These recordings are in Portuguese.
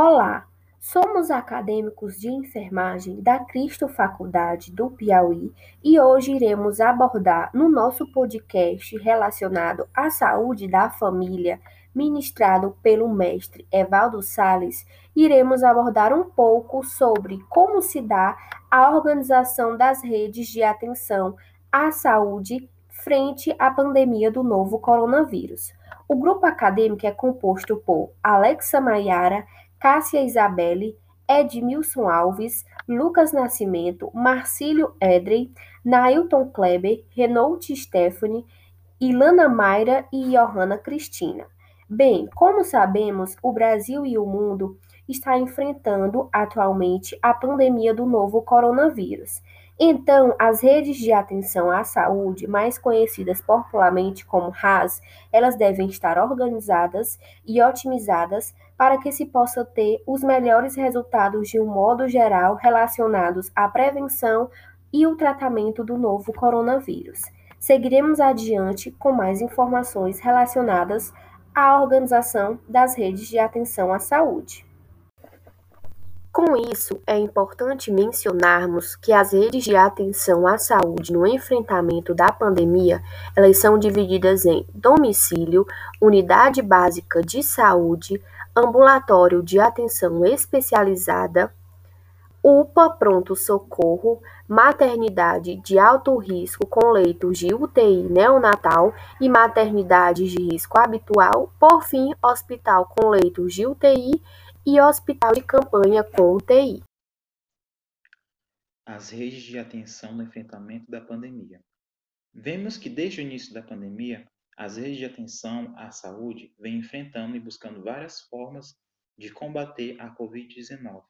Olá, somos acadêmicos de enfermagem da Cristo Faculdade do Piauí e hoje iremos abordar no nosso podcast relacionado à saúde da família, ministrado pelo mestre Evaldo Sales, iremos abordar um pouco sobre como se dá a organização das redes de atenção à saúde frente à pandemia do novo coronavírus. O grupo acadêmico é composto por Alexa Maiara, Cássia Isabelle, Edmilson Alves, Lucas Nascimento, Marcílio Edrey, Nailton Kleber, Renault Stephanie, Ilana Mayra e Johanna Cristina. Bem, como sabemos, o Brasil e o mundo está enfrentando atualmente a pandemia do novo coronavírus. Então, as redes de atenção à saúde, mais conhecidas popularmente como RAS, elas devem estar organizadas e otimizadas para que se possa ter os melhores resultados de um modo geral relacionados à prevenção e o tratamento do novo coronavírus. Seguiremos adiante com mais informações relacionadas à organização das redes de atenção à saúde. Com isso, é importante mencionarmos que as redes de atenção à saúde no enfrentamento da pandemia, elas são divididas em domicílio, unidade básica de saúde, ambulatório de atenção especializada, UPA pronto-socorro, maternidade de alto risco com leitos de UTI neonatal e maternidade de risco habitual, por fim, hospital com leitos de UTI e hospital de campanha com UTI. As redes de atenção no enfrentamento da pandemia. Vemos que desde o início da pandemia, as redes de atenção à saúde vêm enfrentando e buscando várias formas de combater a Covid-19.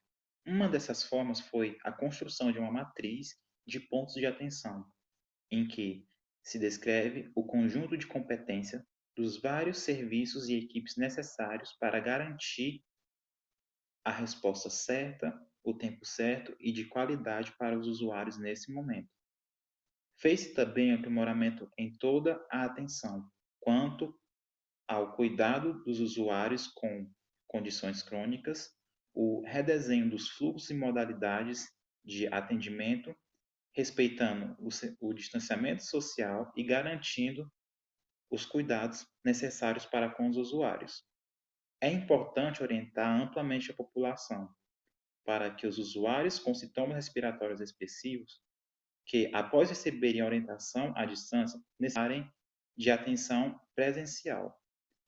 Uma dessas formas foi a construção de uma matriz de pontos de atenção, em que se descreve o conjunto de competência dos vários serviços e equipes necessários para garantir a resposta certa, o tempo certo e de qualidade para os usuários nesse momento. Fez-se também aprimoramento em toda a atenção quanto ao cuidado dos usuários com condições crônicas, o redesenho dos fluxos e modalidades de atendimento, respeitando o, o distanciamento social e garantindo os cuidados necessários para com os usuários. É importante orientar amplamente a população para que os usuários com sintomas respiratórios expressivos, que após receberem orientação à distância, necessitarem de atenção presencial,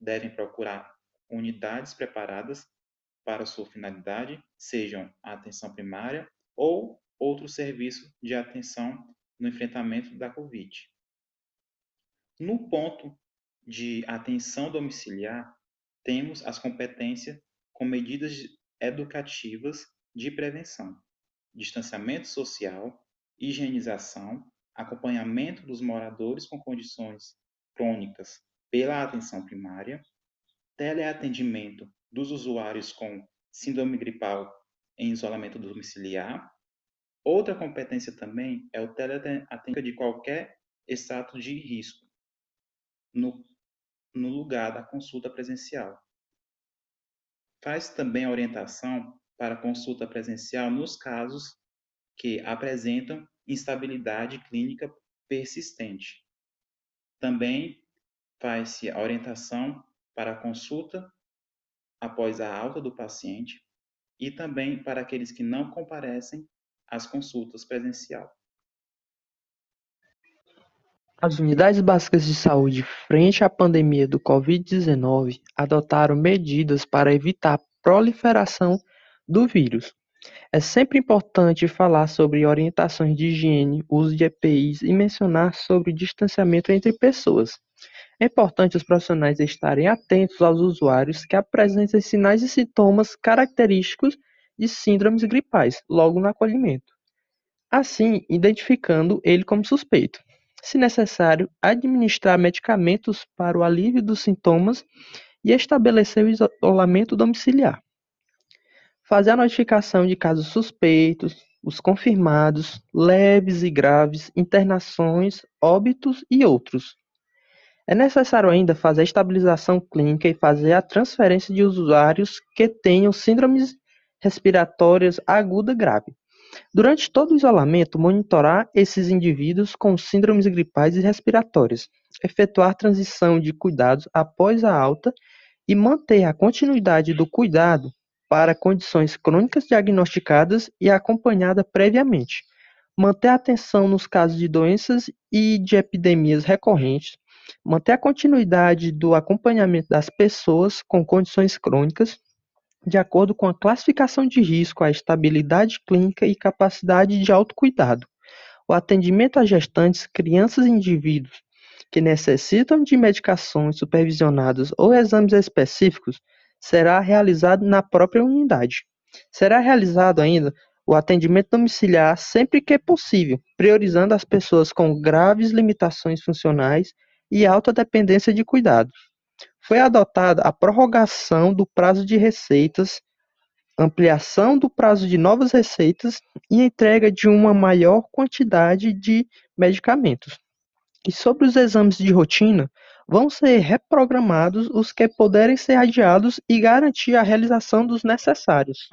devem procurar unidades preparadas para sua finalidade, sejam a atenção primária ou outro serviço de atenção no enfrentamento da Covid. No ponto de atenção domiciliar, temos as competências com medidas educativas de prevenção, distanciamento social, higienização, acompanhamento dos moradores com condições crônicas pela atenção primária, teleatendimento dos usuários com síndrome gripal em isolamento domiciliar. Outra competência também é o teleatendimento de qualquer extrato de risco no no lugar da consulta presencial. Faz também orientação para consulta presencial nos casos que apresentam instabilidade clínica persistente. Também faz-se a orientação para consulta após a alta do paciente e também para aqueles que não comparecem às consultas presencial. As unidades básicas de saúde frente à pandemia do Covid-19 adotaram medidas para evitar a proliferação do vírus. É sempre importante falar sobre orientações de higiene, uso de EPIs e mencionar sobre distanciamento entre pessoas. É importante os profissionais estarem atentos aos usuários que apresentem sinais e sintomas característicos de síndromes gripais logo no acolhimento, assim identificando ele como suspeito se necessário, administrar medicamentos para o alívio dos sintomas e estabelecer o isolamento domiciliar. Fazer a notificação de casos suspeitos, os confirmados, leves e graves, internações, óbitos e outros. É necessário ainda fazer a estabilização clínica e fazer a transferência de usuários que tenham síndromes respiratórias aguda grave. Durante todo o isolamento, monitorar esses indivíduos com síndromes gripais e respiratórias, efetuar transição de cuidados após a alta e manter a continuidade do cuidado para condições crônicas diagnosticadas e acompanhada previamente. Manter a atenção nos casos de doenças e de epidemias recorrentes, manter a continuidade do acompanhamento das pessoas com condições crônicas, de acordo com a classificação de risco, a estabilidade clínica e capacidade de autocuidado. O atendimento a gestantes, crianças e indivíduos que necessitam de medicações supervisionadas ou exames específicos será realizado na própria unidade. Será realizado ainda o atendimento domiciliar sempre que possível, priorizando as pessoas com graves limitações funcionais e alta dependência de cuidados. Foi adotada a prorrogação do prazo de receitas, ampliação do prazo de novas receitas e entrega de uma maior quantidade de medicamentos. E sobre os exames de rotina, vão ser reprogramados os que puderem ser adiados e garantir a realização dos necessários.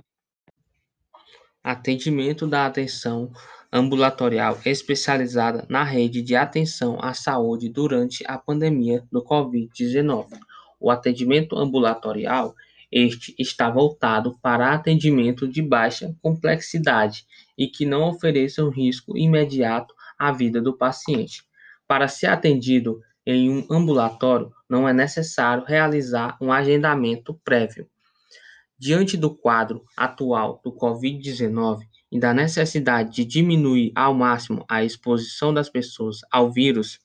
Atendimento da atenção ambulatorial especializada na rede de atenção à saúde durante a pandemia do Covid-19. O atendimento ambulatorial este está voltado para atendimento de baixa complexidade e que não ofereça um risco imediato à vida do paciente. Para ser atendido em um ambulatório, não é necessário realizar um agendamento prévio. Diante do quadro atual do Covid-19 e da necessidade de diminuir ao máximo a exposição das pessoas ao vírus,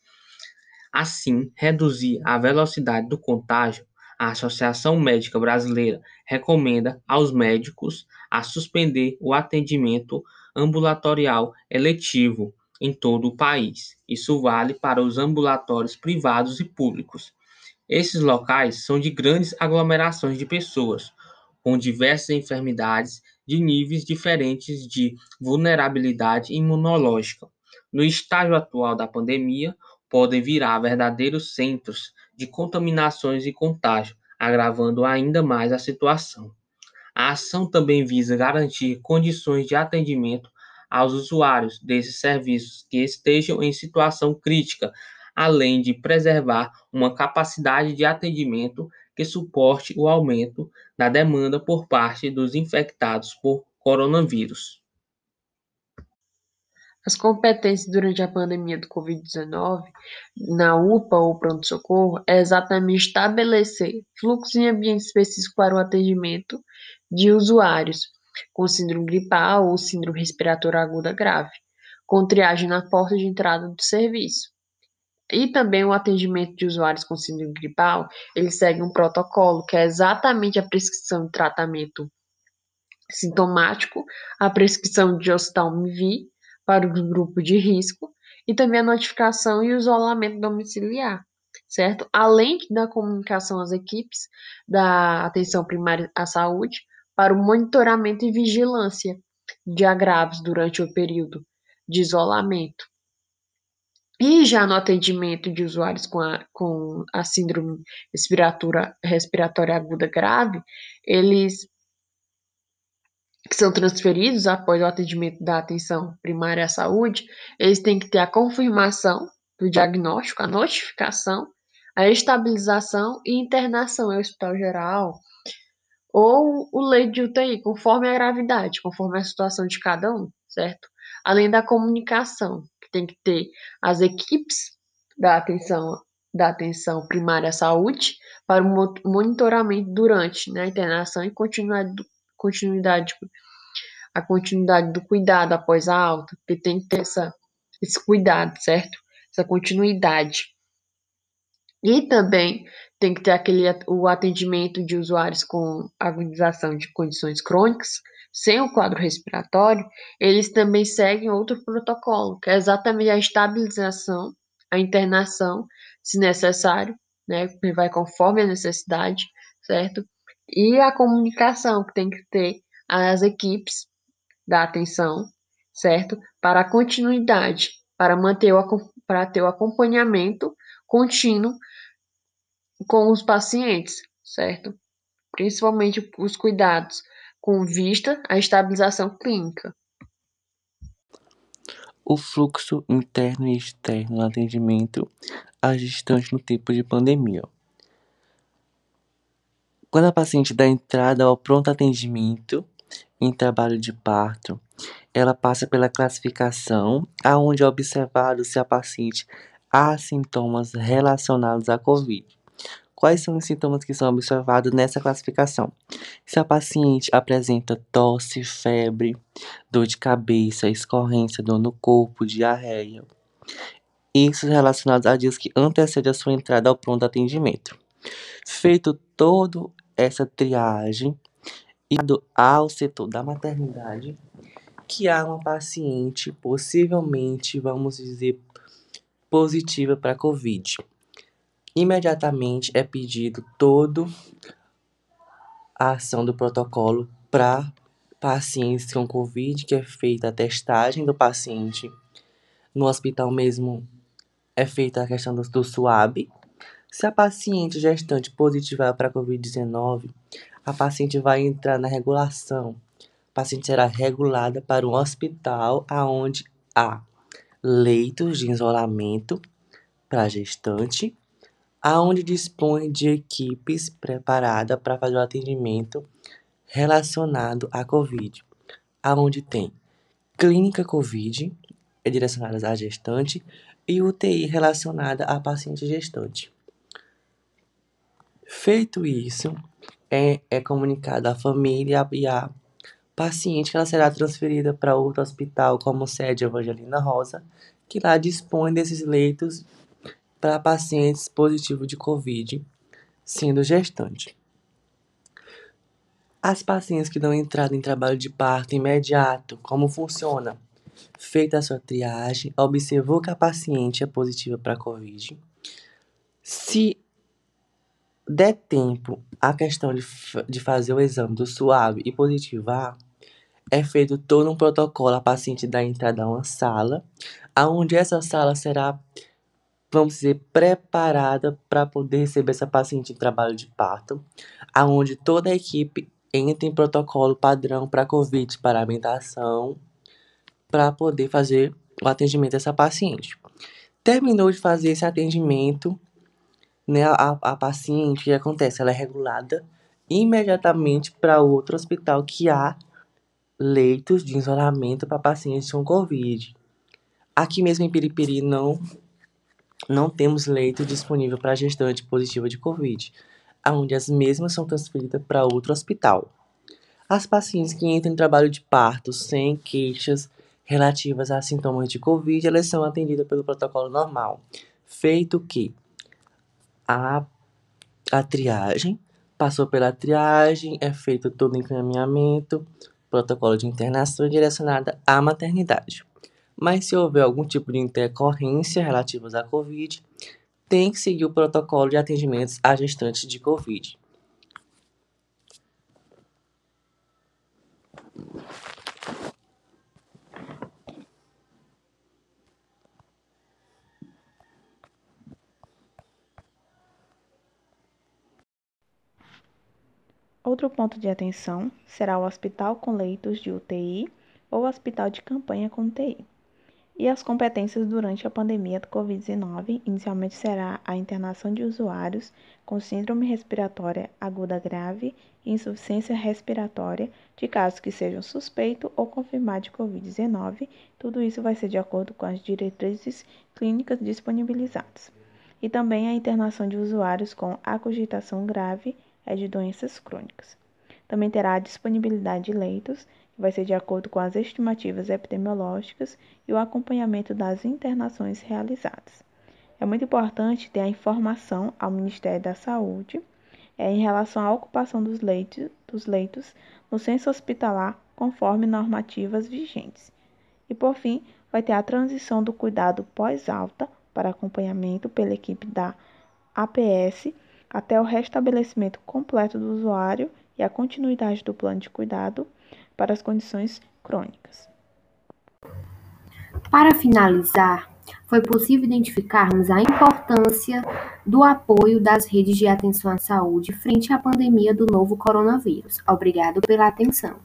assim reduzir a velocidade do contágio, a Associação Médica Brasileira recomenda aos médicos a suspender o atendimento ambulatorial eletivo em todo o país. Isso vale para os ambulatórios privados e públicos. Esses locais são de grandes aglomerações de pessoas, com diversas enfermidades de níveis diferentes de vulnerabilidade imunológica. No estágio atual da pandemia, podem virar verdadeiros centros de contaminações e contágio, agravando ainda mais a situação. A ação também visa garantir condições de atendimento aos usuários desses serviços que estejam em situação crítica, além de preservar uma capacidade de atendimento que suporte o aumento da demanda por parte dos infectados por coronavírus. As competências durante a pandemia do Covid-19 na UPA ou pronto-socorro é exatamente estabelecer fluxos em ambiente específico para o atendimento de usuários, com síndrome gripal ou síndrome respiratória aguda grave, com triagem na porta de entrada do serviço. E também o atendimento de usuários com síndrome gripal, ele segue um protocolo que é exatamente a prescrição de tratamento sintomático, a prescrição de ostalmivir para o grupo de risco e também a notificação e o isolamento domiciliar, certo? Além da comunicação às equipes da atenção primária à saúde, para o monitoramento e vigilância de agravos durante o período de isolamento. E já no atendimento de usuários com a, com a síndrome respiratória, aguda grave, eles que são transferidos após o atendimento da atenção primária à saúde, eles têm que ter a confirmação do diagnóstico, a notificação, a estabilização e internação em hospital geral, ou o leito de UTI, conforme a gravidade, conforme a situação de cada um, certo? Além da comunicação, que tem que ter as equipes da atenção da atenção primária à saúde para o monitoramento durante né, a internação e continuidade continuidade a continuidade do cuidado após a alta, porque tem que ter essa, esse cuidado, certo? Essa continuidade. E também tem que ter aquele, o atendimento de usuários com agonização de condições crônicas, sem o quadro respiratório, eles também seguem outro protocolo, que é exatamente a estabilização, a internação, se necessário, né, vai conforme a necessidade, certo? E a comunicação que tem que ter as equipes da atenção, certo? Para a continuidade, para manter o, para ter o acompanhamento contínuo com os pacientes, certo? Principalmente os cuidados com vista à estabilização clínica. O fluxo interno e externo no atendimento às gestantes no tempo de pandemia. Quando a paciente dá entrada ao pronto atendimento em trabalho de parto, ela passa pela classificação, aonde é observado se a paciente há sintomas relacionados à COVID. Quais são os sintomas que são observados nessa classificação? Se a paciente apresenta tosse, febre, dor de cabeça, escorrência, dor no corpo, diarreia. Isso relacionados a dias que antecedem a sua entrada ao pronto atendimento. Feito toda essa triagem, e ao setor da maternidade, que há uma paciente possivelmente, vamos dizer, positiva para COVID. Imediatamente é pedido todo a ação do protocolo para pacientes com COVID, que é feita a testagem do paciente. No hospital mesmo é feita a questão do, do SUAB. Se a paciente gestante positivar para COVID-19, a paciente vai entrar na regulação. A paciente será regulada para um hospital aonde há leitos de isolamento para gestante, aonde dispõe de equipes preparadas para fazer o atendimento relacionado à COVID, aonde tem clínica COVID é direcionada à gestante e UTI relacionada à paciente gestante. Feito isso, é, é comunicado à família e à paciente que ela será transferida para outro hospital, como sede Evangelina Rosa, que lá dispõe desses leitos para pacientes positivos de Covid, sendo gestante. As pacientes que dão entrada em trabalho de parto imediato, como funciona? Feita a sua triagem, observou que a paciente é positiva para Covid. Se der tempo a questão de, de fazer o exame do suave e positivar, é feito todo um protocolo a paciente dar entrada a uma sala, aonde essa sala será, vamos dizer, preparada para poder receber essa paciente em trabalho de parto, aonde toda a equipe entra em protocolo padrão para COVID, para amamentação, para poder fazer o atendimento dessa paciente. Terminou de fazer esse atendimento, né, a, a paciente, o que acontece? Ela é regulada imediatamente para outro hospital que há leitos de isolamento para pacientes com Covid. Aqui mesmo em Piripiri não, não temos leito disponível para gestante positiva de Covid, onde as mesmas são transferidas para outro hospital. As pacientes que entram em trabalho de parto sem queixas relativas a sintomas de Covid, elas são atendidas pelo protocolo normal, feito que a, a triagem, passou pela triagem, é feito todo o encaminhamento, protocolo de internação direcionada à maternidade. Mas se houver algum tipo de intercorrência relativa à COVID, tem que seguir o protocolo de atendimentos a gestantes de COVID. Outro ponto de atenção será o hospital com leitos de UTI ou hospital de campanha com UTI. E as competências durante a pandemia do Covid-19 inicialmente será a internação de usuários com síndrome respiratória aguda grave e insuficiência respiratória de casos que sejam suspeito ou confirmado de Covid-19. Tudo isso vai ser de acordo com as diretrizes clínicas disponibilizadas. E também a internação de usuários com acogitação grave é de doenças crônicas. Também terá a disponibilidade de leitos, que vai ser de acordo com as estimativas epidemiológicas e o acompanhamento das internações realizadas. É muito importante ter a informação ao Ministério da Saúde é, em relação à ocupação dos leitos, dos leitos no censo hospitalar, conforme normativas vigentes. E, por fim, vai ter a transição do cuidado pós-alta para acompanhamento pela equipe da APS até o restabelecimento completo do usuário e a continuidade do plano de cuidado para as condições crônicas. Para finalizar, foi possível identificarmos a importância do apoio das redes de atenção à saúde frente à pandemia do novo coronavírus. Obrigado pela atenção.